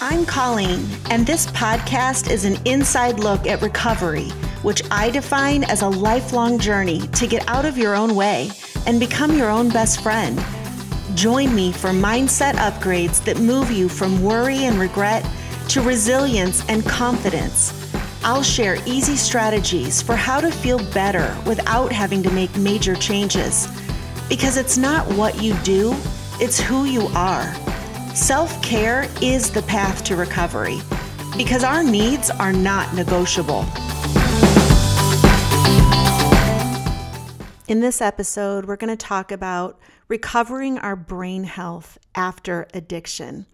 I'm Colleen, and this podcast is an inside look at recovery, which I define as a lifelong journey to get out of your own way and become your own best friend. Join me for mindset upgrades that move you from worry and regret to resilience and confidence. I'll share easy strategies for how to feel better without having to make major changes. Because it's not what you do, it's who you are. Self care is the path to recovery because our needs are not negotiable. In this episode, we're going to talk about recovering our brain health after addiction.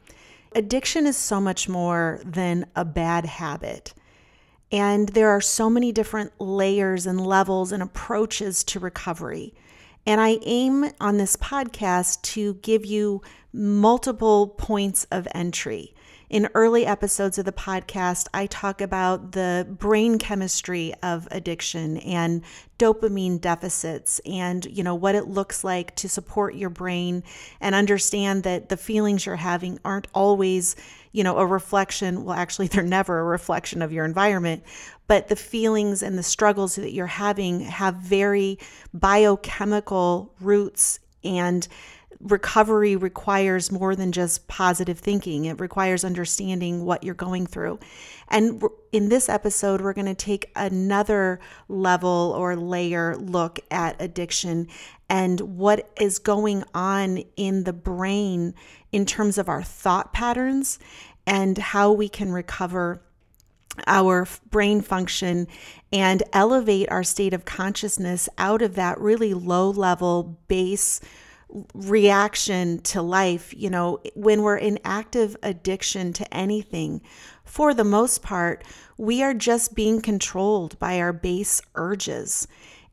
Addiction is so much more than a bad habit. And there are so many different layers and levels and approaches to recovery. And I aim on this podcast to give you multiple points of entry. In early episodes of the podcast, I talk about the brain chemistry of addiction and dopamine deficits and you know what it looks like to support your brain and understand that the feelings you're having aren't always you know a reflection well actually they're never a reflection of your environment but the feelings and the struggles that you're having have very biochemical roots and recovery requires more than just positive thinking. It requires understanding what you're going through. And in this episode, we're going to take another level or layer look at addiction and what is going on in the brain in terms of our thought patterns and how we can recover our brain function and elevate our state of consciousness out of that really low level base reaction to life, you know, when we're in active addiction to anything, for the most part, we are just being controlled by our base urges.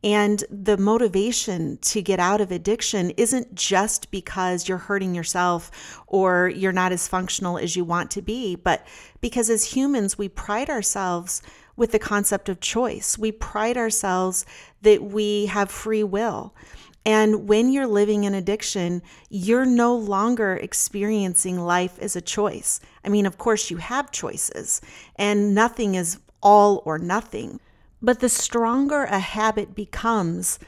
And the motivation to get out of addiction isn't just because you're hurting yourself or you're not as functional as you want to be, but because as humans, we pride ourselves with the concept of choice. We pride ourselves that we have free will. And when you're living in addiction, you're no longer experiencing life as a choice. I mean, of course, you have choices, and nothing is all or nothing. But the stronger a habit becomes,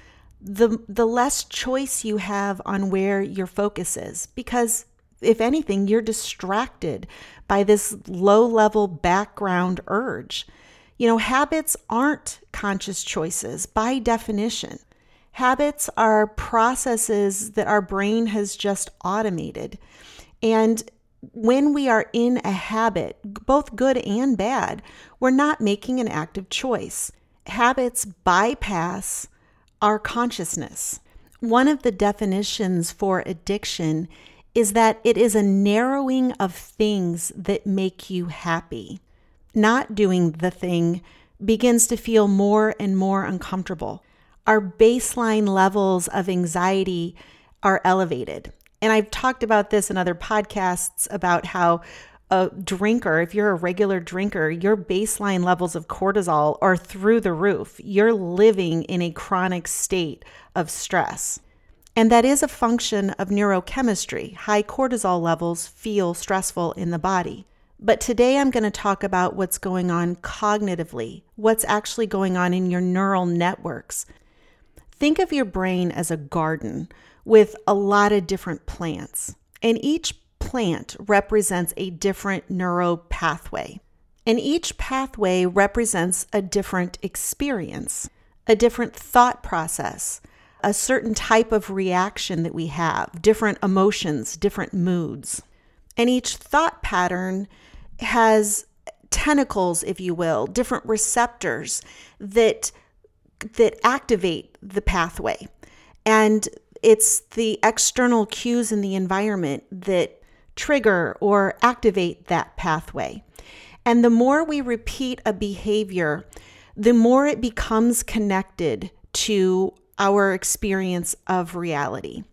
the, the less choice you have on where your focus is. Because if anything, you're distracted by this low level background urge. You know, habits aren't conscious choices by definition. Habits are processes that our brain has just automated. And when we are in a habit, both good and bad, we're not making an active choice. Habits bypass our consciousness. One of the definitions for addiction is that it is a narrowing of things that make you happy. Not doing the thing begins to feel more and more uncomfortable our baseline levels of anxiety are elevated. And I've talked about this in other podcasts about how a drinker, if you're a regular drinker, your baseline levels of cortisol are through the roof. You're living in a chronic state of stress. And that is a function of neurochemistry. High cortisol levels feel stressful in the body. But today I'm going to talk about what's going on cognitively, what's actually going on in your neural networks, Think of your brain as a garden with a lot of different plants, and each plant represents a different neuro pathway. And each pathway represents a different experience, a different thought process, a certain type of reaction that we have, different emotions, different moods. And each thought pattern has tentacles, if you will, different receptors that that activate the pathway. And it's the external cues in the environment that trigger or activate that pathway. And the more we repeat a behavior, the more it becomes connected to our experience of reality.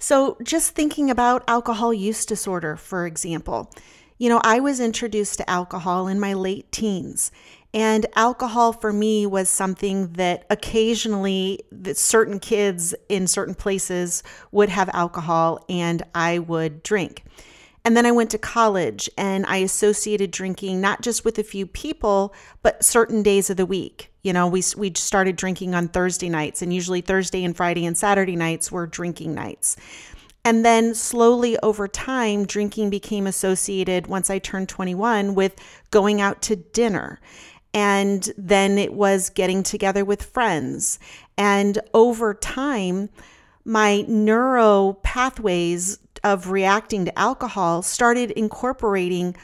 So, just thinking about alcohol use disorder, for example, you know, I was introduced to alcohol in my late teens, And alcohol for me was something that occasionally that certain kids in certain places would have alcohol and I would drink. And then I went to college and I associated drinking not just with a few people, but certain days of the week. You know, we, we started drinking on Thursday nights, and usually Thursday and Friday and Saturday nights were drinking nights. And then slowly over time, drinking became associated once I turned 21 with going out to dinner. And then it was getting together with friends. And over time, my neuro pathways of reacting to alcohol started incorporating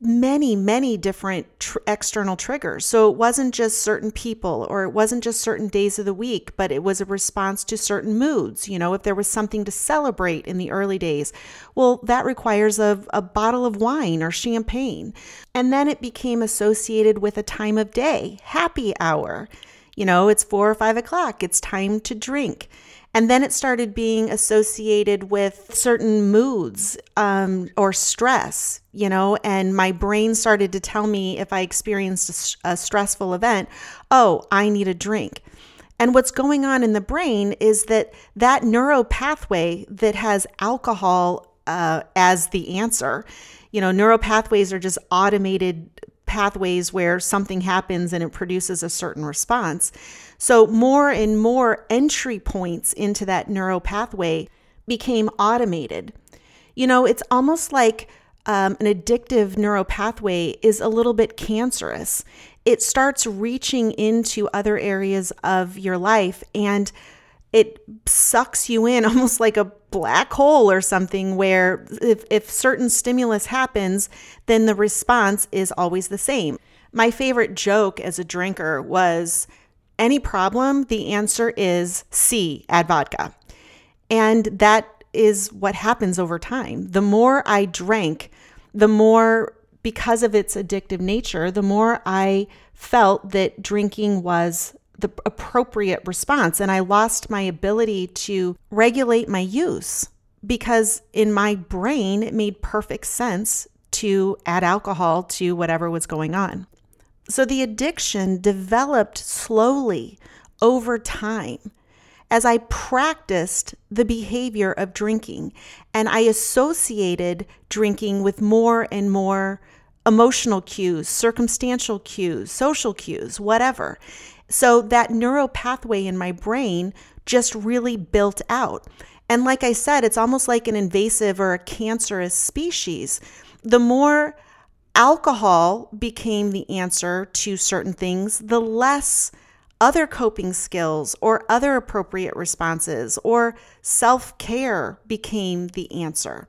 many, many different tr- external triggers. So it wasn't just certain people or it wasn't just certain days of the week, but it was a response to certain moods. You know, if there was something to celebrate in the early days, well, that requires a, a bottle of wine or champagne. And then it became associated with a time of day, happy hour. You know, it's four or five o'clock, it's time to drink. And then it started being associated with certain moods um, or stress, you know, and my brain started to tell me if I experienced a, a stressful event, oh, I need a drink. And what's going on in the brain is that that neuro pathway that has alcohol uh, as the answer, you know, neural pathways are just automated pathways where something happens and it produces a certain response. So, more and more entry points into that neural pathway became automated. You know, it's almost like um, an addictive neural pathway is a little bit cancerous. It starts reaching into other areas of your life and it sucks you in almost like a black hole or something where if, if certain stimulus happens, then the response is always the same. My favorite joke as a drinker was any problem, the answer is C, add vodka. And that is what happens over time. The more I drank, the more, because of its addictive nature, the more I felt that drinking was the appropriate response. And I lost my ability to regulate my use because in my brain, it made perfect sense to add alcohol to whatever was going on. So the addiction developed slowly over time as I practiced the behavior of drinking and I associated drinking with more and more emotional cues, circumstantial cues, social cues, whatever. So that neural pathway in my brain just really built out. And like I said, it's almost like an invasive or a cancerous species. The more alcohol became the answer to certain things, the less other coping skills or other appropriate responses or self care became the answer.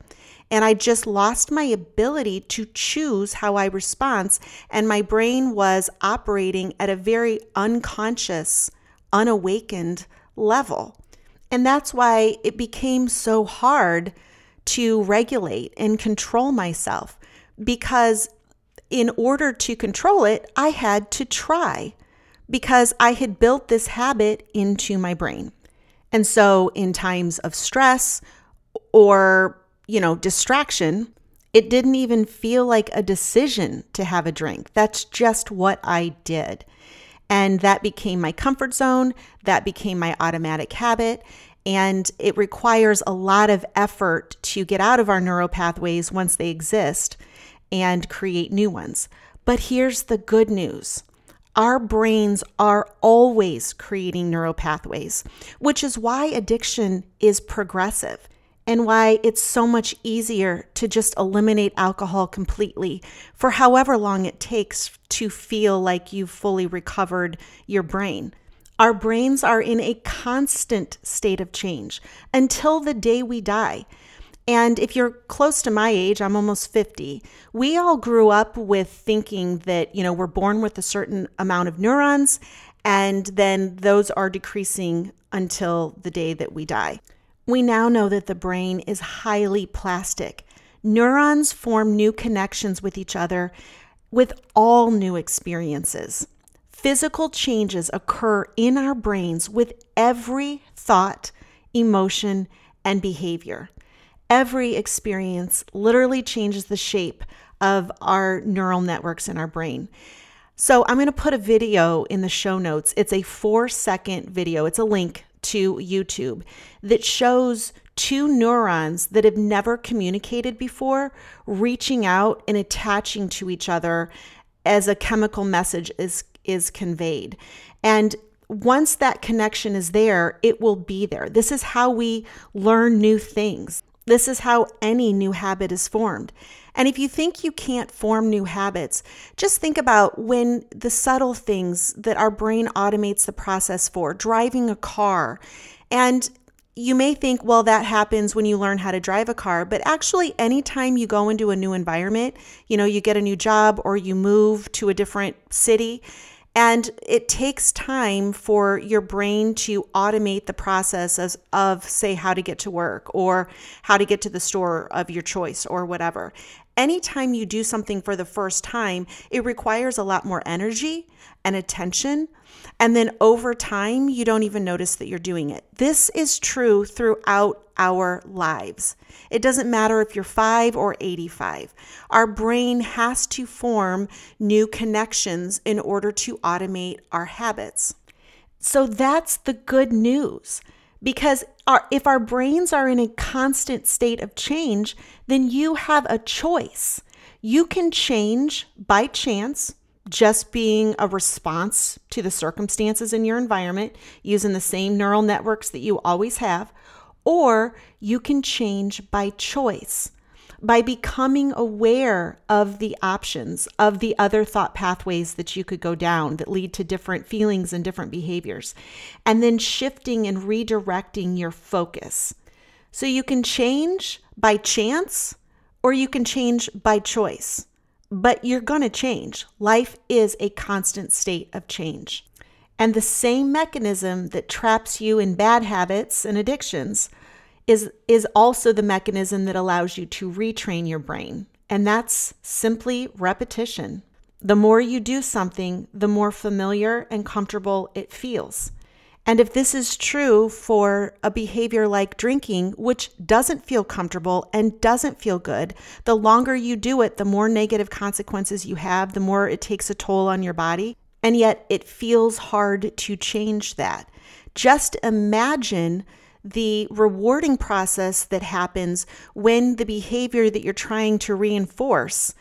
And I just lost my ability to choose how I respond. And my brain was operating at a very unconscious, unawakened level. And that's why it became so hard to regulate and control myself because in order to control it, I had to try because I had built this habit into my brain. And so, in times of stress or you know, distraction, it didn't even feel like a decision to have a drink. That's just what I did. And that became my comfort zone. That became my automatic habit. And it requires a lot of effort to get out of our neural pathways once they exist and create new ones. But here's the good news our brains are always creating neural pathways, which is why addiction is progressive and why it's so much easier to just eliminate alcohol completely for however long it takes to feel like you've fully recovered your brain. Our brains are in a constant state of change until the day we die. And if you're close to my age, I'm almost 50, we all grew up with thinking that, you know, we're born with a certain amount of neurons and then those are decreasing until the day that we die. We now know that the brain is highly plastic. Neurons form new connections with each other with all new experiences. Physical changes occur in our brains with every thought, emotion, and behavior. Every experience literally changes the shape of our neural networks in our brain. So I'm going to put a video in the show notes. It's a four second video, it's a link to YouTube that shows two neurons that have never communicated before reaching out and attaching to each other as a chemical message is is conveyed. And once that connection is there, it will be there. This is how we learn new things. This is how any new habit is formed. And if you think you can't form new habits, just think about when the subtle things that our brain automates the process for, driving a car. And you may think, well, that happens when you learn how to drive a car, but actually, anytime you go into a new environment, you know, you get a new job or you move to a different city, and it takes time for your brain to automate the process of, of, say, how to get to work or how to get to the store of your choice or whatever. Anytime you do something for the first time, it requires a lot more energy and attention. And then over time, you don't even notice that you're doing it. This is true throughout our lives. It doesn't matter if you're five or 85. Our brain has to form new connections in order to automate our habits. So that's the good news. Because our, if our brains are in a constant state of change, then you have a choice. You can change by chance, just being a response to the circumstances in your environment using the same neural networks that you always have, or you can change by choice by becoming aware of the options of the other thought pathways that you could go down that lead to different feelings and different behaviors, and then shifting and redirecting your focus. So you can change by chance or you can change by choice, but you're going to change. Life is a constant state of change. And the same mechanism that traps you in bad habits and addictions is is also the mechanism that allows you to retrain your brain. And that's simply repetition. The more you do something, the more familiar and comfortable it feels. And if this is true for a behavior like drinking, which doesn't feel comfortable and doesn't feel good, the longer you do it, the more negative consequences you have, the more it takes a toll on your body. And yet it feels hard to change that. Just imagine the rewarding process that happens when the behavior that you're trying to reinforce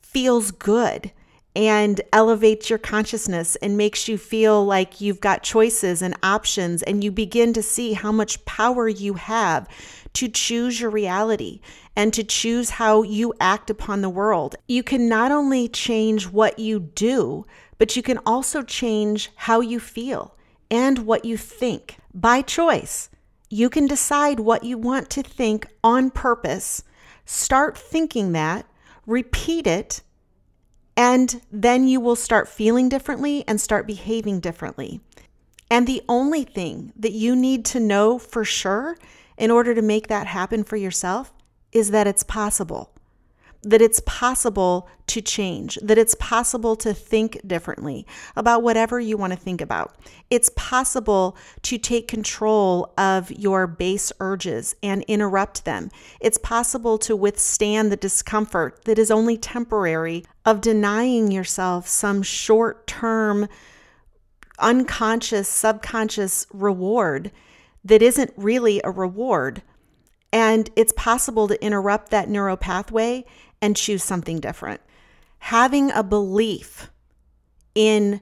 feels good and elevates your consciousness and makes you feel like you've got choices and options, and you begin to see how much power you have to choose your reality and to choose how you act upon the world. You can not only change what you do, but you can also change how you feel and what you think by choice. You can decide what you want to think on purpose, start thinking that, repeat it, and then you will start feeling differently and start behaving differently. And the only thing that you need to know for sure in order to make that happen for yourself is that it's possible that it's possible to change, that it's possible to think differently about whatever you want to think about. It's possible to take control of your base urges and interrupt them. It's possible to withstand the discomfort that is only temporary of denying yourself some short term, unconscious, subconscious reward that isn't really a reward. And it's possible to interrupt that neural pathway and choose something different. Having a belief in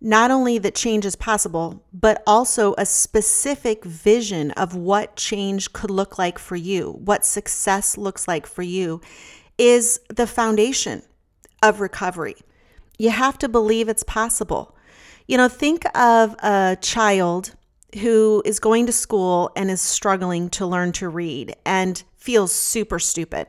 not only that change is possible, but also a specific vision of what change could look like for you, what success looks like for you, is the foundation of recovery. You have to believe it's possible. You know, think of a child who is going to school and is struggling to learn to read and feels super stupid.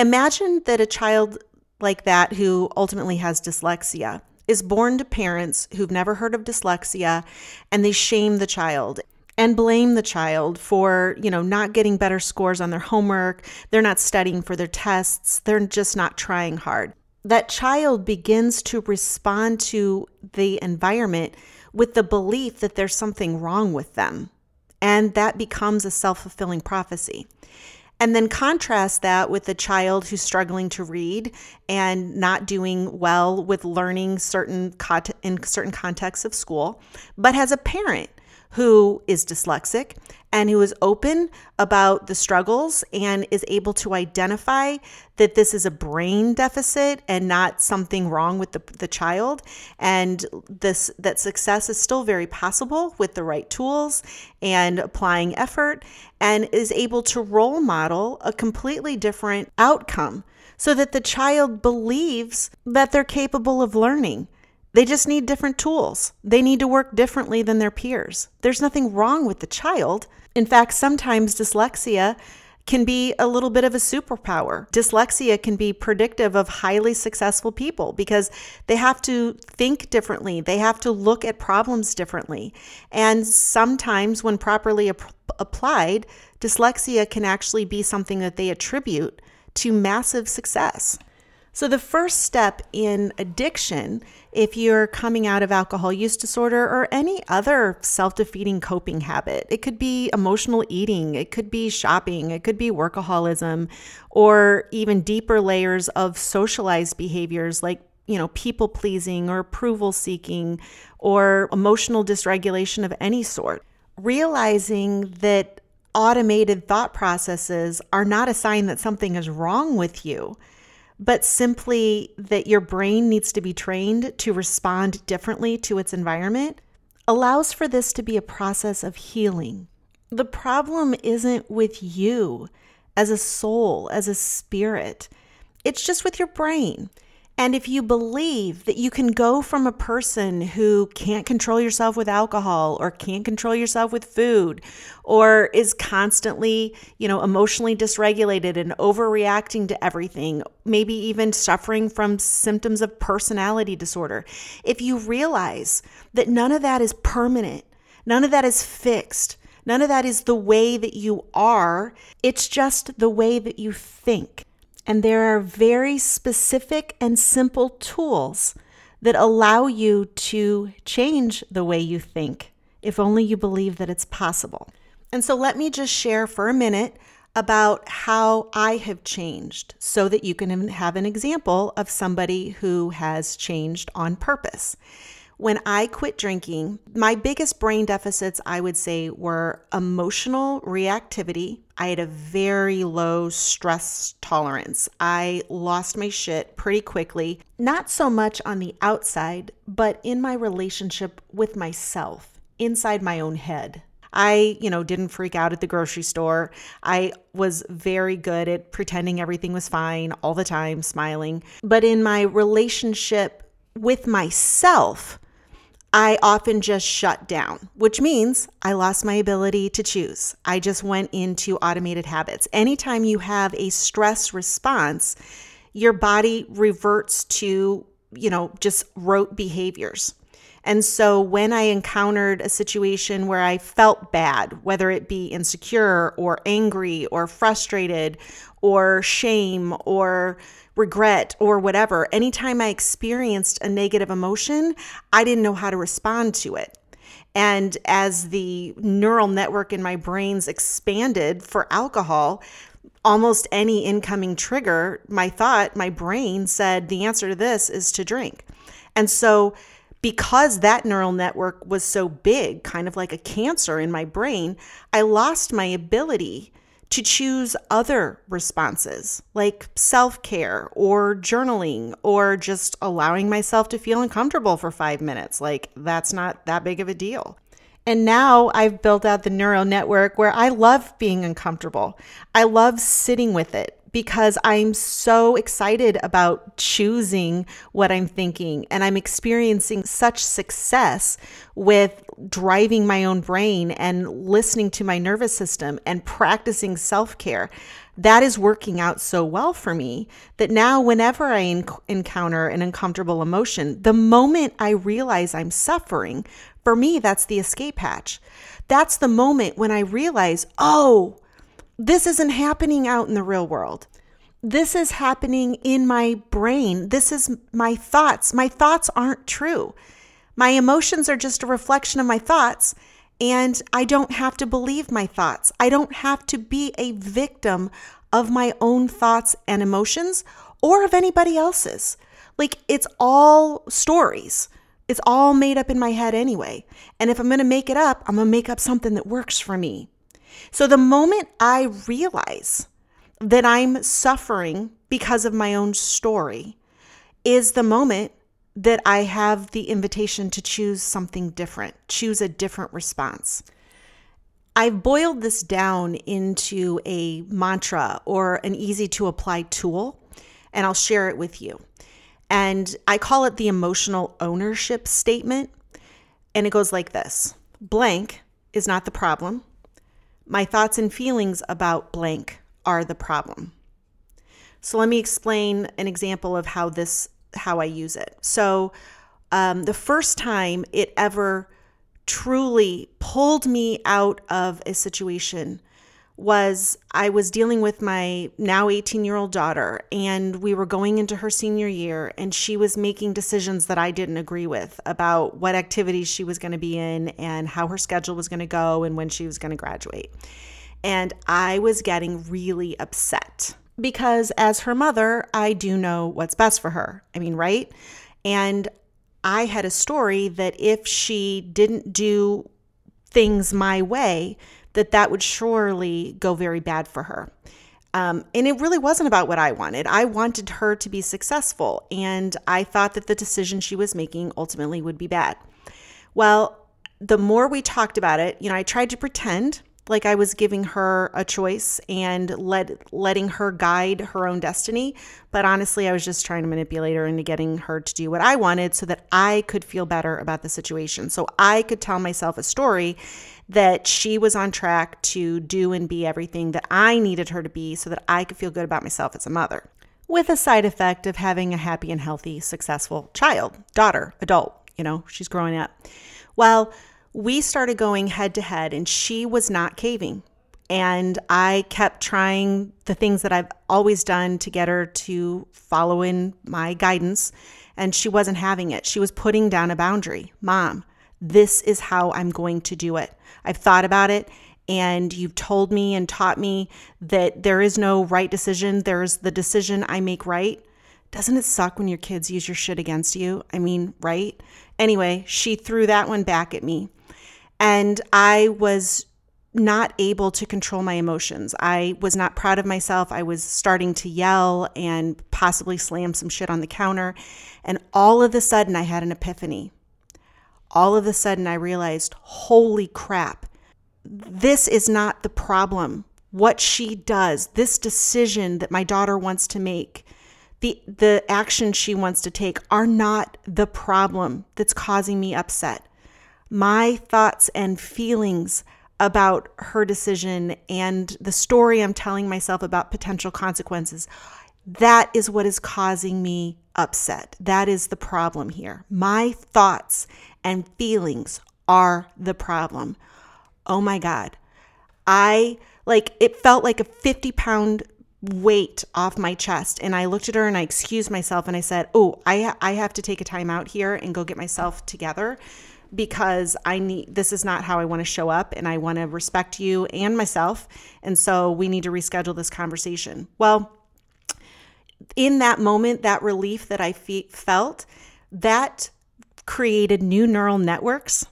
Imagine that a child like that who ultimately has dyslexia is born to parents who've never heard of dyslexia and they shame the child and blame the child for, you know, not getting better scores on their homework, they're not studying for their tests, they're just not trying hard. That child begins to respond to the environment with the belief that there's something wrong with them. And that becomes a self fulfilling prophecy. And then contrast that with a child who's struggling to read and not doing well with learning certain in certain contexts of school, but has a parent who is dyslexic and who is open about the struggles and is able to identify that this is a brain deficit and not something wrong with the, the child. And this that success is still very possible with the right tools and applying effort and is able to role model a completely different outcome so that the child believes that they're capable of learning they just need different tools. They need to work differently than their peers. There's nothing wrong with the child. In fact, sometimes dyslexia can be a little bit of a superpower. Dyslexia can be predictive of highly successful people because they have to think differently, they have to look at problems differently. And sometimes, when properly ap- applied, dyslexia can actually be something that they attribute to massive success. So, the first step in addiction, if you're coming out of alcohol use disorder or any other self defeating coping habit, it could be emotional eating, it could be shopping, it could be workaholism, or even deeper layers of socialized behaviors like you know, people pleasing or approval seeking or emotional dysregulation of any sort. Realizing that automated thought processes are not a sign that something is wrong with you but simply that your brain needs to be trained to respond differently to its environment allows for this to be a process of healing. The problem isn't with you as a soul, as a spirit, it's just with your brain. And if you believe that you can go from a person who can't control yourself with alcohol or can't control yourself with food or is constantly, you know, emotionally dysregulated and overreacting to everything, maybe even suffering from symptoms of personality disorder, if you realize that none of that is permanent, none of that is fixed, none of that is the way that you are, it's just the way that you think. And there are very specific and simple tools that allow you to change the way you think, if only you believe that it's possible. And so let me just share for a minute about how I have changed so that you can have an example of somebody who has changed on purpose when I quit drinking, my biggest brain deficits, I would say, were emotional reactivity. I had a very low stress tolerance. I lost my shit pretty quickly, not so much on the outside, but in my relationship with myself, inside my own head. I, you know, didn't freak out at the grocery store. I was very good at pretending everything was fine all the time, smiling. But in my relationship with myself, I often just shut down, which means I lost my ability to choose. I just went into automated habits. Anytime you have a stress response, your body reverts to, you know, just rote behaviors. And so when I encountered a situation where I felt bad, whether it be insecure or angry or frustrated or shame or regret or whatever, anytime I experienced a negative emotion, I didn't know how to respond to it. And as the neural network in my brains expanded for alcohol, almost any incoming trigger, my thought, my brain said the answer to this is to drink. And so, because that neural network was so big, kind of like a cancer in my brain, I lost my ability to choose other responses like self care or journaling or just allowing myself to feel uncomfortable for five minutes. Like, that's not that big of a deal. And now I've built out the neural network where I love being uncomfortable. I love sitting with it because I'm so excited about choosing what I'm thinking. And I'm experiencing such success with driving my own brain and listening to my nervous system and practicing self care. That is working out so well for me that now, whenever I enc- encounter an uncomfortable emotion, the moment I realize I'm suffering, for me, that's the escape hatch. That's the moment when I realize, oh, this isn't happening out in the real world. This is happening in my brain. This is my thoughts. My thoughts aren't true. My emotions are just a reflection of my thoughts. And I don't have to believe my thoughts. I don't have to be a victim of my own thoughts and emotions or of anybody else's. Like it's all stories. It's all made up in my head anyway. And if I'm going to make it up, I'm going to make up something that works for me. So the moment I realize that I'm suffering because of my own story is the moment that I have the invitation to choose something different, choose a different response. I've boiled this down into a mantra or an easy to apply tool, and I'll share it with you. And I call it the emotional ownership statement. And it goes like this blank is not the problem. My thoughts and feelings about blank are the problem. So let me explain an example of how this how I use it. So um, the first time it ever truly pulled me out of a situation was I was dealing with my now 18 year old daughter, and we were going into her senior year, and she was making decisions that I didn't agree with about what activities she was going to be in, and how her schedule was going to go, and when she was going to graduate. And I was getting really upset because, as her mother, I do know what's best for her. I mean, right? And I had a story that if she didn't do things my way, that that would surely go very bad for her. Um, and it really wasn't about what I wanted. I wanted her to be successful, and I thought that the decision she was making ultimately would be bad. Well, the more we talked about it, you know, I tried to pretend like I was giving her a choice and let letting her guide her own destiny, but honestly, I was just trying to manipulate her into getting her to do what I wanted so that I could feel better about the situation. So I could tell myself a story that she was on track to do and be everything that I needed her to be so that I could feel good about myself as a mother. With a side effect of having a happy and healthy, successful child, daughter, adult, you know, she's growing up. Well, we started going head to head, and she was not caving. And I kept trying the things that I've always done to get her to follow in my guidance, and she wasn't having it. She was putting down a boundary. Mom, this is how I'm going to do it. I've thought about it, and you've told me and taught me that there is no right decision, there's the decision I make right. Doesn't it suck when your kids use your shit against you? I mean, right? Anyway, she threw that one back at me. And I was not able to control my emotions. I was not proud of myself. I was starting to yell and possibly slam some shit on the counter. And all of a sudden, I had an epiphany. All of a sudden, I realized, holy crap, this is not the problem. What she does, this decision that my daughter wants to make, the, the actions she wants to take are not the problem that's causing me upset my thoughts and feelings about her decision and the story I'm telling myself about potential consequences. That is what is causing me upset. That is the problem here. My thoughts and feelings are the problem. Oh my God. I like it felt like a 50 pound weight off my chest and I looked at her and I excused myself and I said, "Oh, I I have to take a time out here and go get myself together because I need this is not how I want to show up and I want to respect you and myself. And so we need to reschedule this conversation. Well, in that moment, that relief that I fe- felt, that created new neural networks.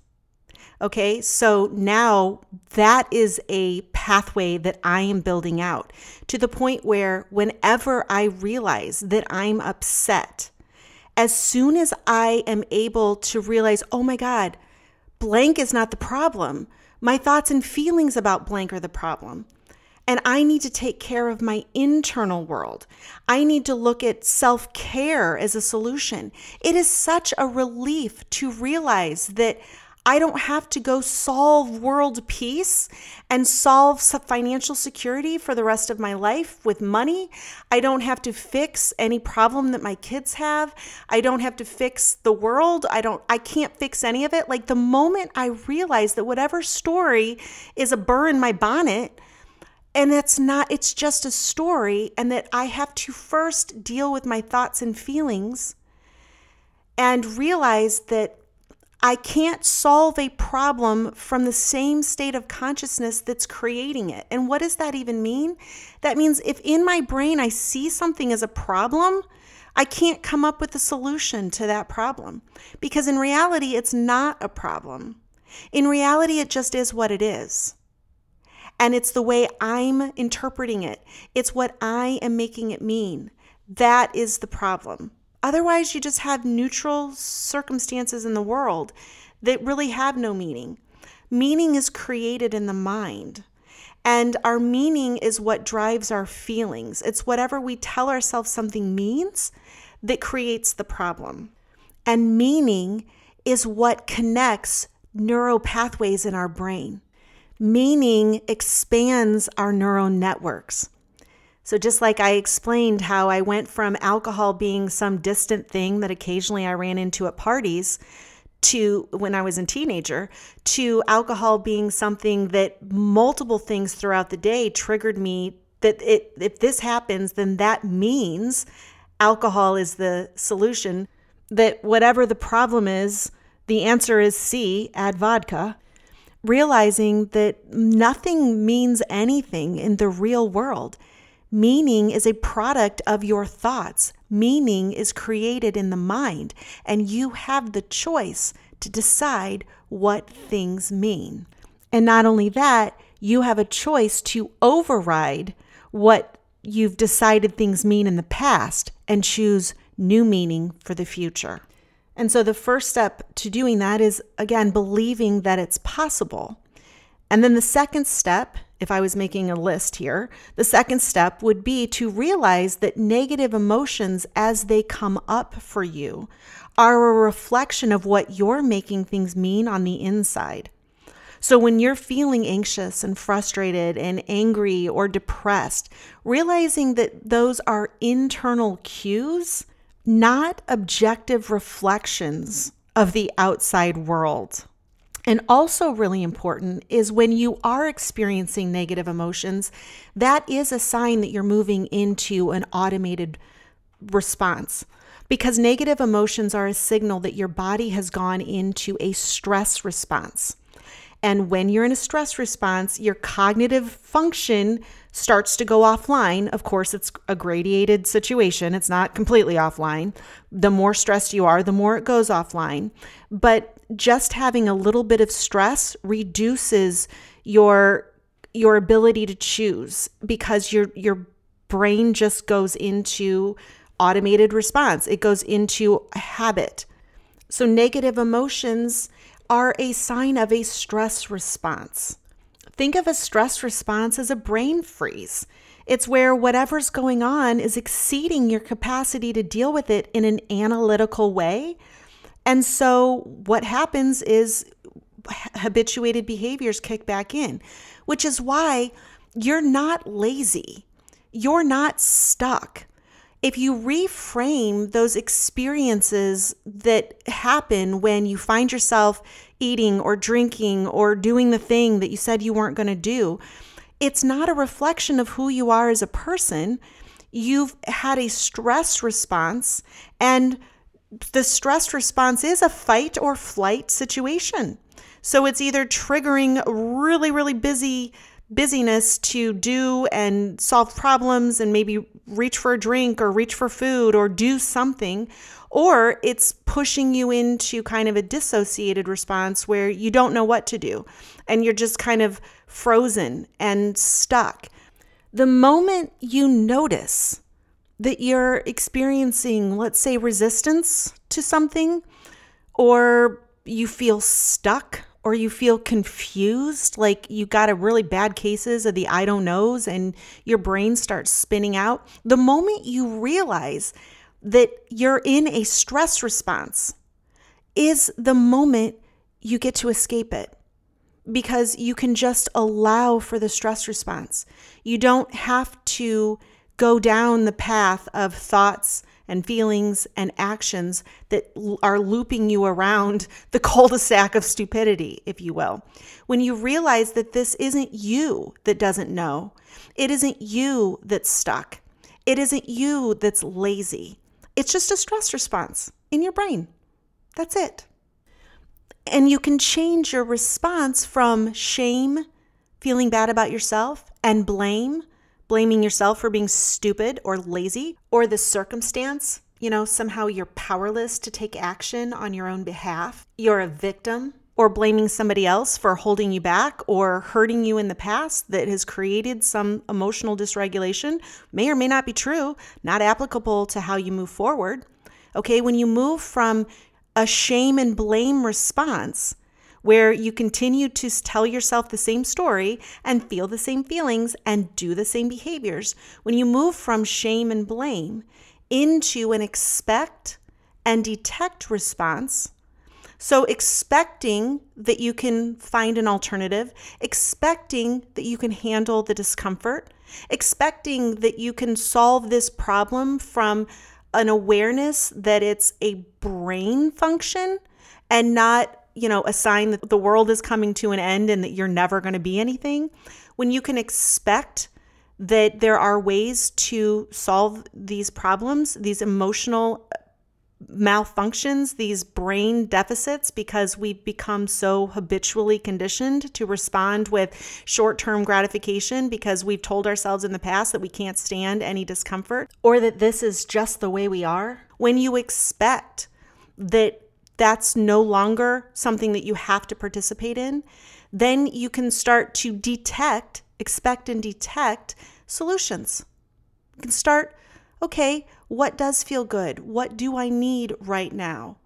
Okay, so now that is a pathway that I am building out to the point where whenever I realize that I'm upset, as soon as I am able to realize, oh my God, blank is not the problem. My thoughts and feelings about blank are the problem. And I need to take care of my internal world. I need to look at self care as a solution. It is such a relief to realize that I don't have to go solve world peace and solve financial security for the rest of my life with money. I don't have to fix any problem that my kids have. I don't have to fix the world. I don't I can't fix any of it. Like the moment I realize that whatever story is a burr in my bonnet, and that's not it's just a story and that I have to first deal with my thoughts and feelings and realize that I can't solve a problem from the same state of consciousness that's creating it. And what does that even mean? That means if in my brain I see something as a problem, I can't come up with a solution to that problem because in reality, it's not a problem. In reality, it just is what it is. And it's the way I'm interpreting it, it's what I am making it mean. That is the problem. Otherwise, you just have neutral circumstances in the world that really have no meaning. Meaning is created in the mind. And our meaning is what drives our feelings. It's whatever we tell ourselves something means that creates the problem. And meaning is what connects neural pathways in our brain. Meaning expands our neural networks. So, just like I explained how I went from alcohol being some distant thing that occasionally I ran into at parties to when I was a teenager, to alcohol being something that multiple things throughout the day triggered me that it, if this happens, then that means alcohol is the solution. That whatever the problem is, the answer is C, add vodka. Realizing that nothing means anything in the real world. Meaning is a product of your thoughts. Meaning is created in the mind, and you have the choice to decide what things mean. And not only that, you have a choice to override what you've decided things mean in the past and choose new meaning for the future. And so the first step to doing that is, again, believing that it's possible. And then the second step, if I was making a list here, the second step would be to realize that negative emotions as they come up for you are a reflection of what you're making things mean on the inside. So when you're feeling anxious and frustrated and angry or depressed, realizing that those are internal cues, not objective reflections of the outside world. And also, really important is when you are experiencing negative emotions, that is a sign that you're moving into an automated response. Because negative emotions are a signal that your body has gone into a stress response. And when you're in a stress response, your cognitive function starts to go offline. Of course, it's a gradated situation, it's not completely offline. The more stressed you are, the more it goes offline. But just having a little bit of stress reduces your your ability to choose because your your brain just goes into automated response. It goes into a habit. So negative emotions are a sign of a stress response. Think of a stress response as a brain freeze. It's where whatever's going on is exceeding your capacity to deal with it in an analytical way. And so what happens is habituated behaviors kick back in, which is why you're not lazy. You're not stuck if you reframe those experiences that happen when you find yourself eating or drinking or doing the thing that you said you weren't going to do, it's not a reflection of who you are as a person. You've had a stress response, and the stress response is a fight or flight situation. So it's either triggering really, really busy busyness to do and solve problems and maybe reach for a drink or reach for food or do something, or it's pushing you into kind of a dissociated response where you don't know what to do and you're just kind of frozen and stuck. The moment you notice that you're experiencing, let's say, resistance to something, or you feel stuck or you feel confused, like you got a really bad cases of the I don't knows and your brain starts spinning out, the moment you realize that you're in a stress response is the moment you get to escape it because you can just allow for the stress response. You don't have to go down the path of thoughts and feelings and actions that are looping you around the cul de sac of stupidity, if you will. When you realize that this isn't you that doesn't know, it isn't you that's stuck, it isn't you that's lazy. It's just a stress response in your brain. That's it. And you can change your response from shame, feeling bad about yourself, and blame, blaming yourself for being stupid or lazy, or the circumstance. You know, somehow you're powerless to take action on your own behalf. You're a victim or blaming somebody else for holding you back or hurting you in the past that has created some emotional dysregulation may or may not be true, not applicable to how you move forward. Okay, when you move from a shame and blame response, where you continue to tell yourself the same story and feel the same feelings and do the same behaviors, when you move from shame and blame into an expect and detect response, so, expecting that you can find an alternative, expecting that you can handle the discomfort, expecting that you can solve this problem from an awareness that it's a brain function and not, you know, a sign that the world is coming to an end and that you're never going to be anything. When you can expect that there are ways to solve these problems, these emotional malfunctions, these brain deficits, because we've become so habitually conditioned to respond with short term gratification because we've told ourselves in the past that we can't stand any discomfort or that this is just the way we are. When you expect that that's no longer something that you have to participate in, then you can start to detect, expect, and detect solutions. You can start, okay, what does feel good? What do I need right now?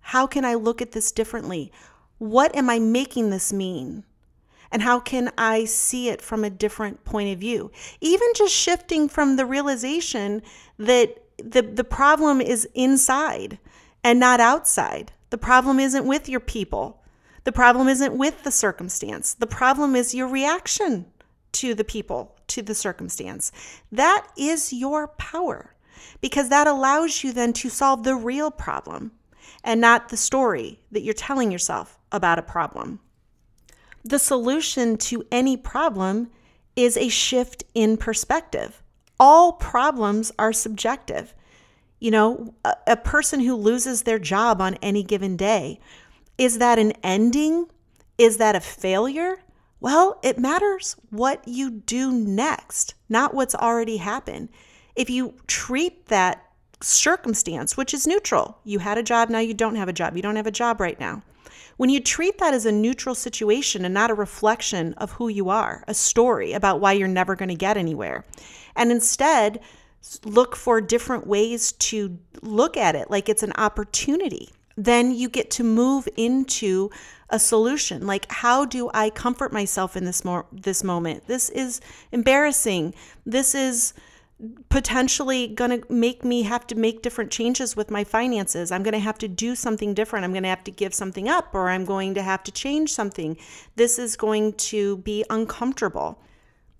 How can I look at this differently? What am I making this mean? And how can I see it from a different point of view? Even just shifting from the realization that the, the problem is inside and not outside. The problem isn't with your people. The problem isn't with the circumstance. The problem is your reaction to the people, to the circumstance. That is your power because that allows you then to solve the real problem and not the story that you're telling yourself about a problem. The solution to any problem is a shift in perspective. All problems are subjective. You know, a, a, person who loses their job on any given day, is that an ending? Is that a failure? Well, it matters what you do next, not what's already happened. If you treat that circumstance, which is neutral, you had a job, now you don't have a job, you don't have a job right now. When you treat that as a neutral situation and not a reflection of who you are, a story about why you're never going to get anywhere, and instead look for different ways to look at it like it's an opportunity, then you get to move into a solution. Like, how do I comfort myself in this more this moment? This is embarrassing. This is potentially going to make me have to make different changes with my finances. I'm going to have to do something different. I'm going to have to give something up or I'm going to have to change something. This is going to be uncomfortable.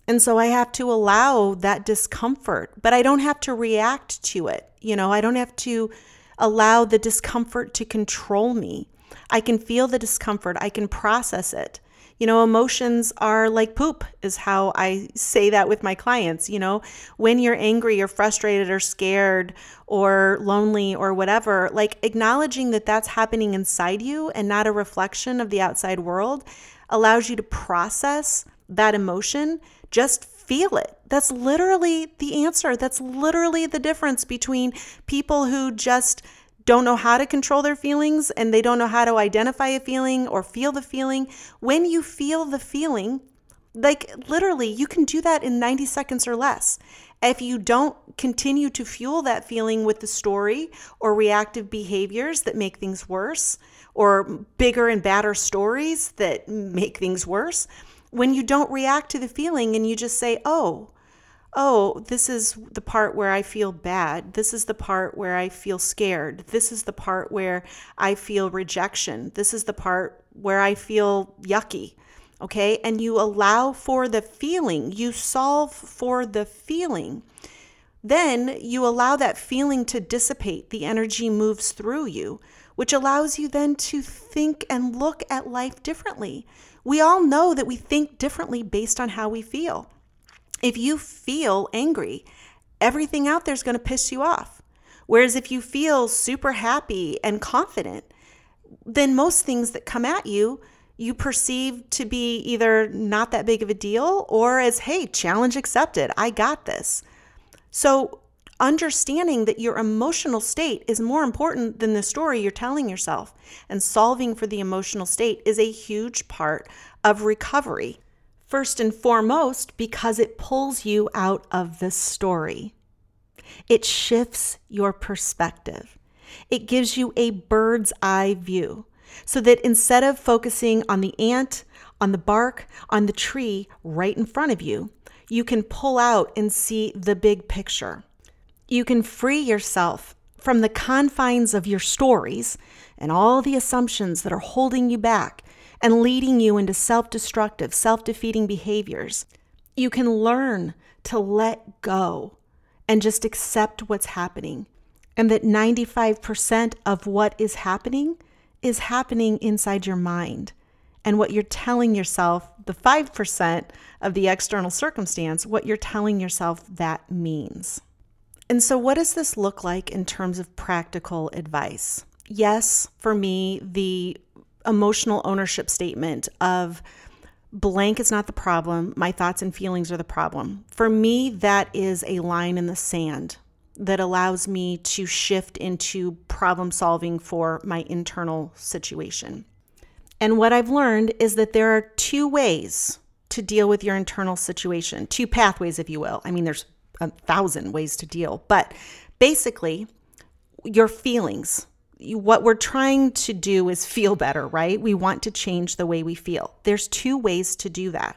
And so I have to allow that discomfort, but I don't have to react to it. You know, I don't have to allow the discomfort to control me. I can feel the discomfort, I can process it. You know, emotions are like poop, is how I say that with my clients. You know, when you're angry or frustrated or scared or lonely or whatever, like acknowledging that that's happening inside you and not a reflection of the outside world allows you to process that emotion. Just feel it. That's literally the answer. That's literally the difference between people who just don't know how to control their feelings and they don't know how to identify a feeling or feel the feeling, when you feel the feeling, like literally, you can do that in 90 seconds or less. If you don't continue to fuel that feeling with the story or reactive behaviors that make things worse, or bigger and badder stories that make things worse, when you don't react to the feeling and you just say, oh, oh, this is the part where I feel bad. This is the part where I feel scared. This is the part where I feel rejection. This is the part where I feel yucky. Okay. And you allow for the feeling, you solve for the feeling. Then you allow that feeling to dissipate. The energy moves through you, which allows you then to think and look at life differently. We all know that we think differently based on how we feel. If you feel angry, everything out there is going to piss you off. Whereas if you feel super happy and confident, then most things that come at you, you perceive to be either not that big of a deal or as, hey, challenge accepted. I got this. So, understanding that your emotional state is more important than the story you're telling yourself and solving for the emotional state is a huge part of recovery. First and foremost, because it pulls you out of the story. It shifts your perspective. It gives you a bird's eye view so that instead of focusing on the ant, on the bark, on the tree right in front of you, you can pull out and see the big picture. You can free yourself from the confines of your stories and all the assumptions that are holding you back and leading you into self destructive, self defeating behaviors. You can learn to let go and just accept what's happening. And that 95% of what is happening is happening inside your mind. And what you're telling yourself, the 5% of the external circumstance, what you're telling yourself that means. And so, what does this look like in terms of practical advice? Yes, for me, the emotional ownership statement of blank is not the problem, my thoughts and feelings are the problem. For me, that is a line in the sand that allows me to shift into problem solving for my internal situation. And what I've learned is that there are two ways to deal with your internal situation, two pathways, if you will. I mean, there's a thousand ways to deal, but basically, your feelings. What we're trying to do is feel better, right? We want to change the way we feel. There's two ways to do that.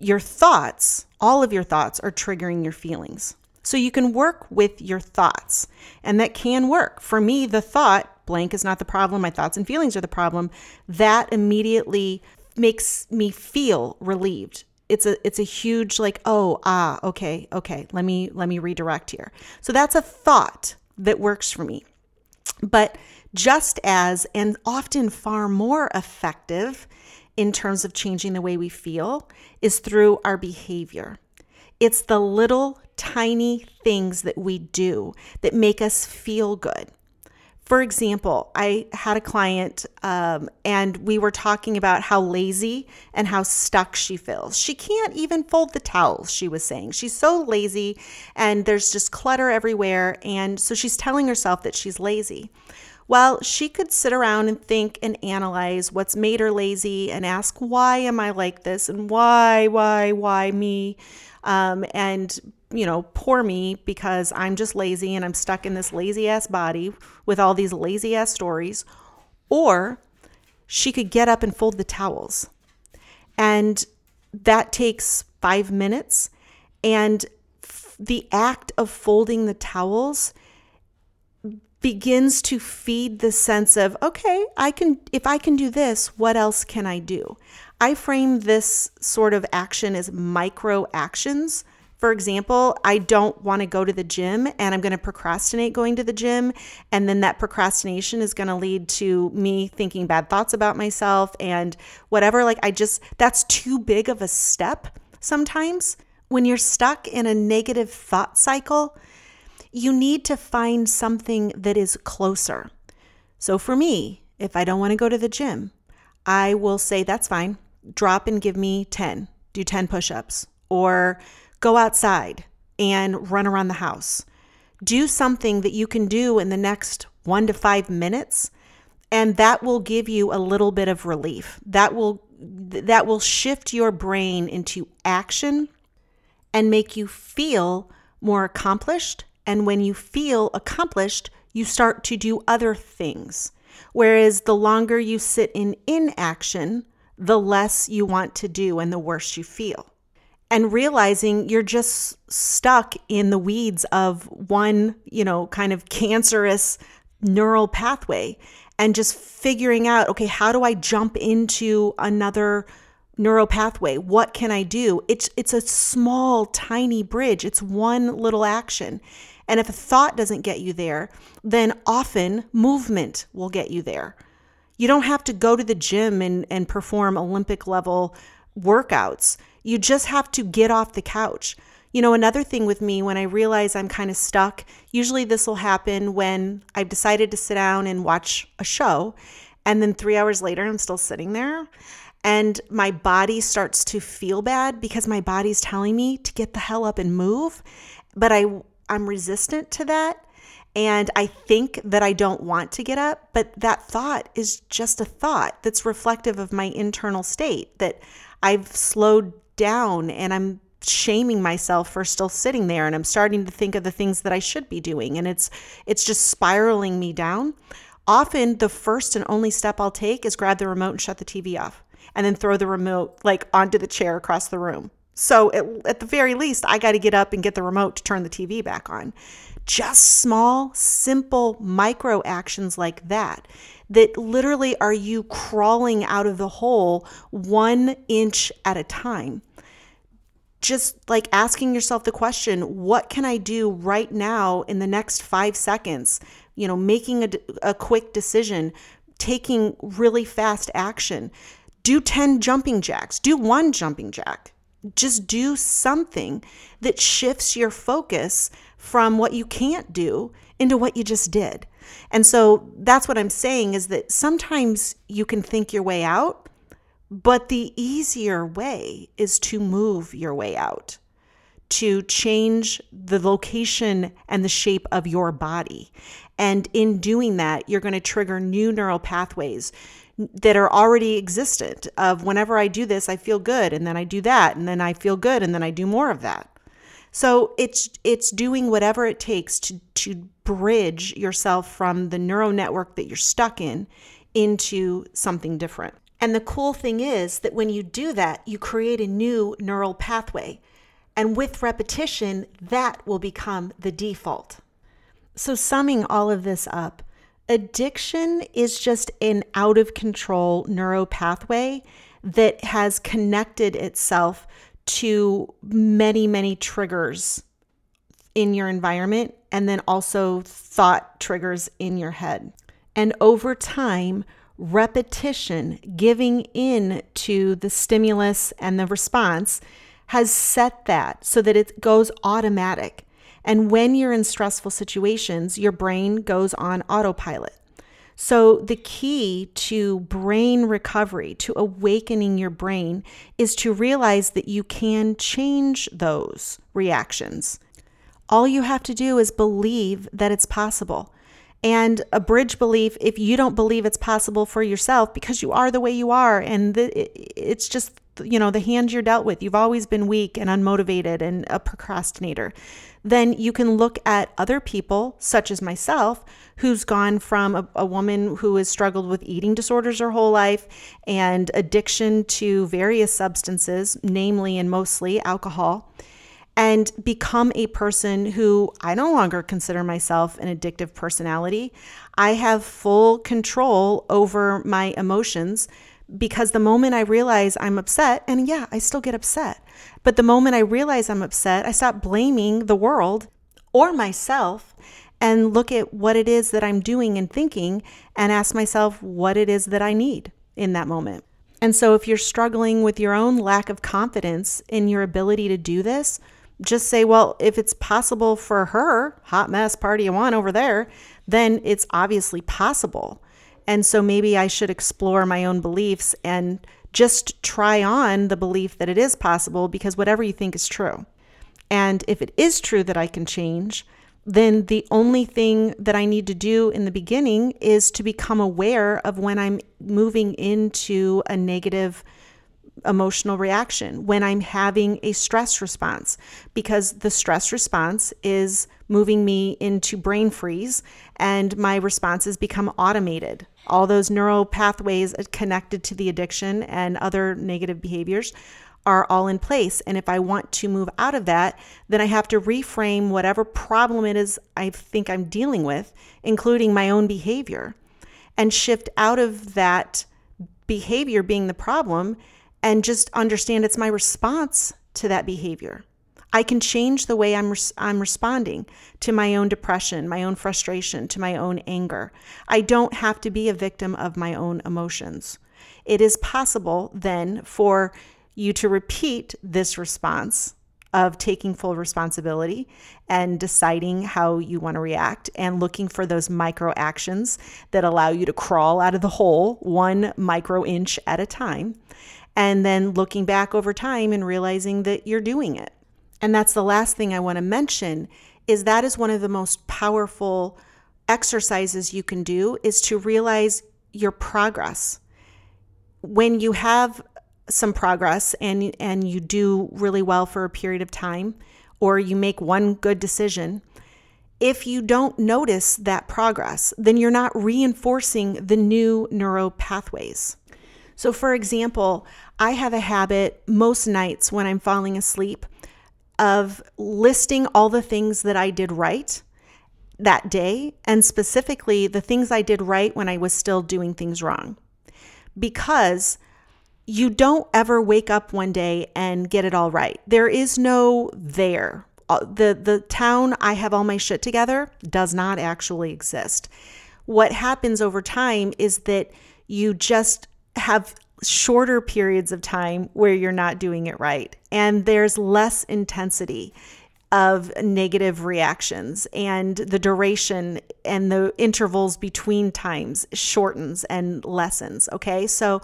Your thoughts, all of your thoughts, are triggering your feelings. So you can work with your thoughts, and that can work. For me, the thought, blank is not the problem, my thoughts and feelings are the problem, that immediately makes me feel relieved. It's a it's a huge like, oh, ah, okay, okay, let me let me redirect here. So that's a thought that works for me. But just as and often far more effective in terms of changing the way we feel is through our behavior. It's the little tiny things that we do that make us feel good. For example, I had a client um, and we were talking about how lazy and how stuck she feels. She can't even fold the towels, she was saying. She's so lazy and there's just clutter everywhere. And so she's telling herself that she's lazy. Well, she could sit around and think and analyze what's made her lazy and ask, why am I like this? And why, why, why me? Um, and you know, poor me because I'm just lazy and I'm stuck in this lazy ass body with all these lazy ass stories. Or she could get up and fold the towels. And that takes five minutes. And the act of folding the towels begins to feed the sense of, okay, I can, if I can do this, what else can I do? I frame this sort of action as micro actions for example, I don't want to go to the gym and I'm going to procrastinate going to the gym. And then that procrastination is going to lead to me thinking bad thoughts about myself and whatever. Like, I just, that's too big of a step sometimes. When you're stuck in a negative thought cycle, you need to find something that is closer. So for me, if I don't want to go to the gym, I will say, that's fine. Drop and give me 10, do 10 push ups. Or Go outside and run around the house. Do something that you can do in the next one to five minutes, and that will give you a little bit of relief. That will that will shift your brain into action and make you feel more accomplished. And when you feel accomplished, you start to do other things. Whereas the longer you sit in inaction, the less you want to do and the worse you feel and realizing you're just stuck in the weeds of one, you know, kind of cancerous neural pathway and just figuring out, okay, how do I jump into another neural pathway? What can I do? It's it's a small tiny bridge. It's one little action. And if a thought doesn't get you there, then often movement will get you there. You don't have to go to the gym and, and perform Olympic level workouts. You just have to get off the couch. You know, another thing with me when I realize I'm kind of stuck, usually this will happen when I've decided to sit down and watch a show, and then three hours later, I'm still sitting there. And my body starts to feel bad because my body's telling me to get the hell up and move. But I, I'm resistant to that. And I think that I don't want to get up, but that thought is just a thought that's reflective of my internal state that I've slowed down and I'm shaming myself for still sitting there and I'm starting to think of the things that I should be doing and it's it's just spiraling me down. Often the first and only step I'll take is grab the remote and shut the TV off and then throw the remote like onto the chair across the room. So at, at the very least, I got to get up and get the remote to turn the TV back on. Just small, simple micro actions like that that literally are you crawling out of the hole one inch at a time. Just like asking yourself the question what can i do right now in the next five seconds? You know making a, a quick decision taking really fast action. Do 10 jumping jacks. Do one jumping jack just do something that shifts your focus from what you can't do into what you just did and so that's what i'm saying is that sometimes you can think your way out but the easier way is to move your way out, to change the location and the shape of your body. And in doing that, you're going to trigger new neural pathways that are already existent of whenever I do this, I feel good, and then I do that, and then I feel good, and then I do more of that. So it's it's doing whatever it takes to to bridge yourself from the neural network that you're stuck in into something different. And the cool thing is that when you do that, you create a new neural pathway. And with repetition, that will become the default. So, summing all of this up, addiction is just an out of control neuro pathway that has connected itself to many, many triggers in your environment and then also thought triggers in your head. And over time, repetition, giving in to the stimulus and the response has set that so that it goes automatic. And when you're in stressful situations, your brain goes on autopilot. So, the key to brain recovery, to awakening your brain, is to realize that you can change those reactions. All you have to do is believe that it's possible and a bridge belief if you don't believe it's possible for yourself because you are the way you are and it's just you know the hand you're dealt with. You've always been weak and unmotivated and a procrastinator. Then you can look at other people such as myself who's gone from a, a woman who has struggled with eating disorders her whole life and addiction to various substances namely and mostly alcohol and become a person who I no longer consider myself an addictive personality. I have full control over my emotions because the moment I realize I'm upset, and yeah, I still get upset, but the moment I realize I'm upset, I stop blaming the world or myself and look at what it is that I'm doing and thinking and ask myself what it is that I need in that moment. And so, if you're struggling with your own lack of confidence in your ability to do this, just say, well, if it's possible for her, hot mess party you want over there, then it's obviously possible. And so maybe I should explore my own beliefs and just try on the belief that it is possible because whatever you think is true. And if it is true that I can change, then the only thing that I need to do in the beginning is to become aware of when I'm moving into a negative emotional reaction, when I'm having a stress response, because the stress response is moving me into brain freeze and my responses become automated. All those neural pathways connected to the addiction and other negative behaviors are all in place. And if I want to move out of that, then I have to reframe whatever problem it is I think I'm dealing with, including my own behavior, and shift out of that behavior being the problem and just understand it's my response to that behavior. I can change the way I'm, res- I'm responding to my own depression, my own frustration, to my own anger. I don't have to be a victim of my own emotions. It is possible then for you to repeat this response of taking full responsibility and deciding how you want to react and looking for those micro actions that allow you to crawl out of the hole one micro inch at a time. And then looking back over time and realizing that you're doing it. And that's the last thing I want to mention is that is one of the most powerful exercises you can do is to realize your progress. When you have some progress and and you do really well for a period of time or you make one good decision, if you don't notice that progress, then you're not reinforcing the new neuro pathways. So for example, I have a habit most nights when I'm falling asleep of listing all the things that I did right that day and specifically the things I did right when I was still doing things wrong. Because you don't ever wake up one day and get it all right. There is no there. Uh, the the town I have all my shit together does not actually exist. What happens over time is that you just have shorter periods of time where you're not doing it right and there's less intensity of negative reactions and the duration and the intervals between times shortens and lessens okay so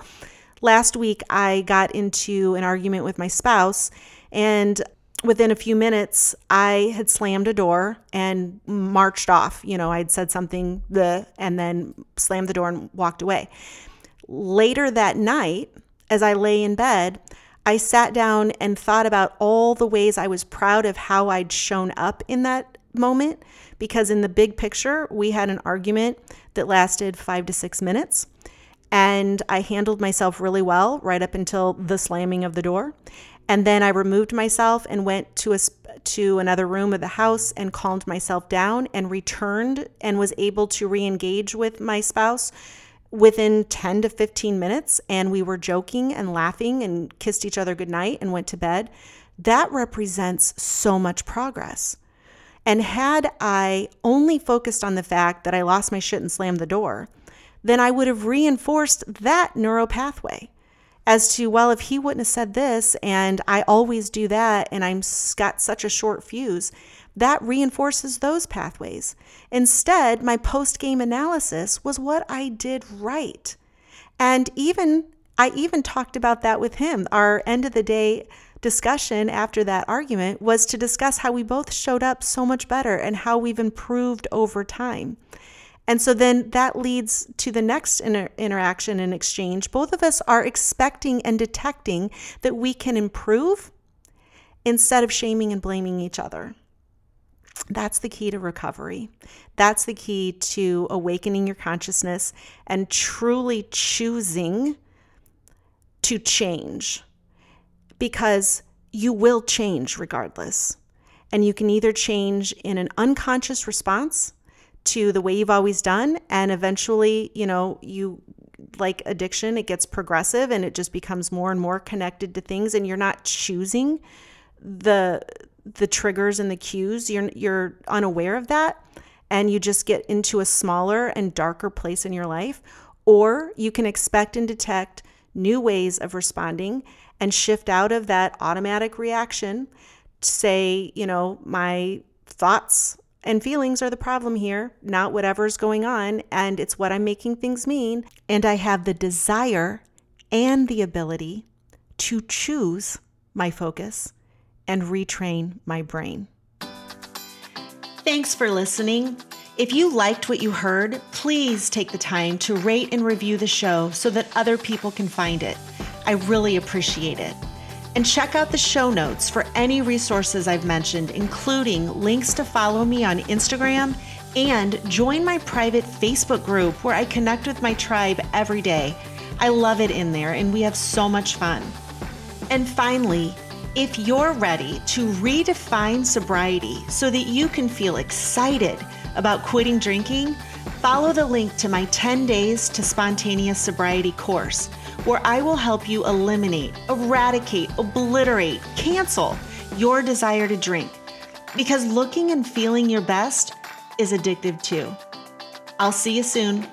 last week I got into an argument with my spouse, and within a few minutes, I had slammed a door and marched off. You know, I'd said something, the and then slammed the door and walked away. Later that night, as I lay in bed, I sat down and thought about all the ways I was proud of how I'd shown up in that moment because in the big picture, we had an argument that lasted 5 to 6 minutes and I handled myself really well right up until the slamming of the door. And then I removed myself and went to a to another room of the house and calmed myself down and returned and was able to re-engage with my spouse within 10 to 15 minutes and we were joking and laughing and kissed each other goodnight and went to bed. That represents so much progress. And had I only focused on the fact that I lost my shit and slammed the door, then I would have reinforced that neural pathway as to, well, if he wouldn't have said this and I always do that and I'm got such a short fuse, that reinforces those pathways. Instead, my post game analysis was what I did right. And even I even talked about that with him. Our end of the day discussion after that argument was to discuss how we both showed up so much better and how we've improved over time. And so then that leads to the next inter- interaction and exchange. Both of us are expecting and detecting that we can improve instead of shaming and blaming each other. That's the key to recovery. That's the key to awakening your consciousness and truly choosing to change because you will change regardless. And you can either change in an unconscious response to the way you've always done and eventually you know you like addiction it gets progressive and it just becomes more and more connected to things and you're not choosing the the triggers and the cues you're you're unaware of that and you just get into a smaller and darker place in your life or you can expect and detect new ways of responding and shift out of that automatic reaction say you know my thoughts and feelings are the problem here, not whatever's going on. And it's what I'm making things mean. And I have the desire and the ability to choose my focus and retrain my brain. Thanks for listening. If you liked what you heard, please take the time to rate and review the show so that other people can find it. I really appreciate it. And check out the show notes for any resources I've mentioned, including links to follow me on Instagram and join my private Facebook group where I connect with my tribe every day. I love it in there and we have so much fun. And finally, if you're ready to redefine sobriety so that you can feel excited about quitting drinking, follow the link to my 10 Days to Spontaneous Sobriety course where I will help you eliminate, eradicate, obliterate, cancel your desire to drink. Because looking and feeling your best is addictive too. I'll see you soon.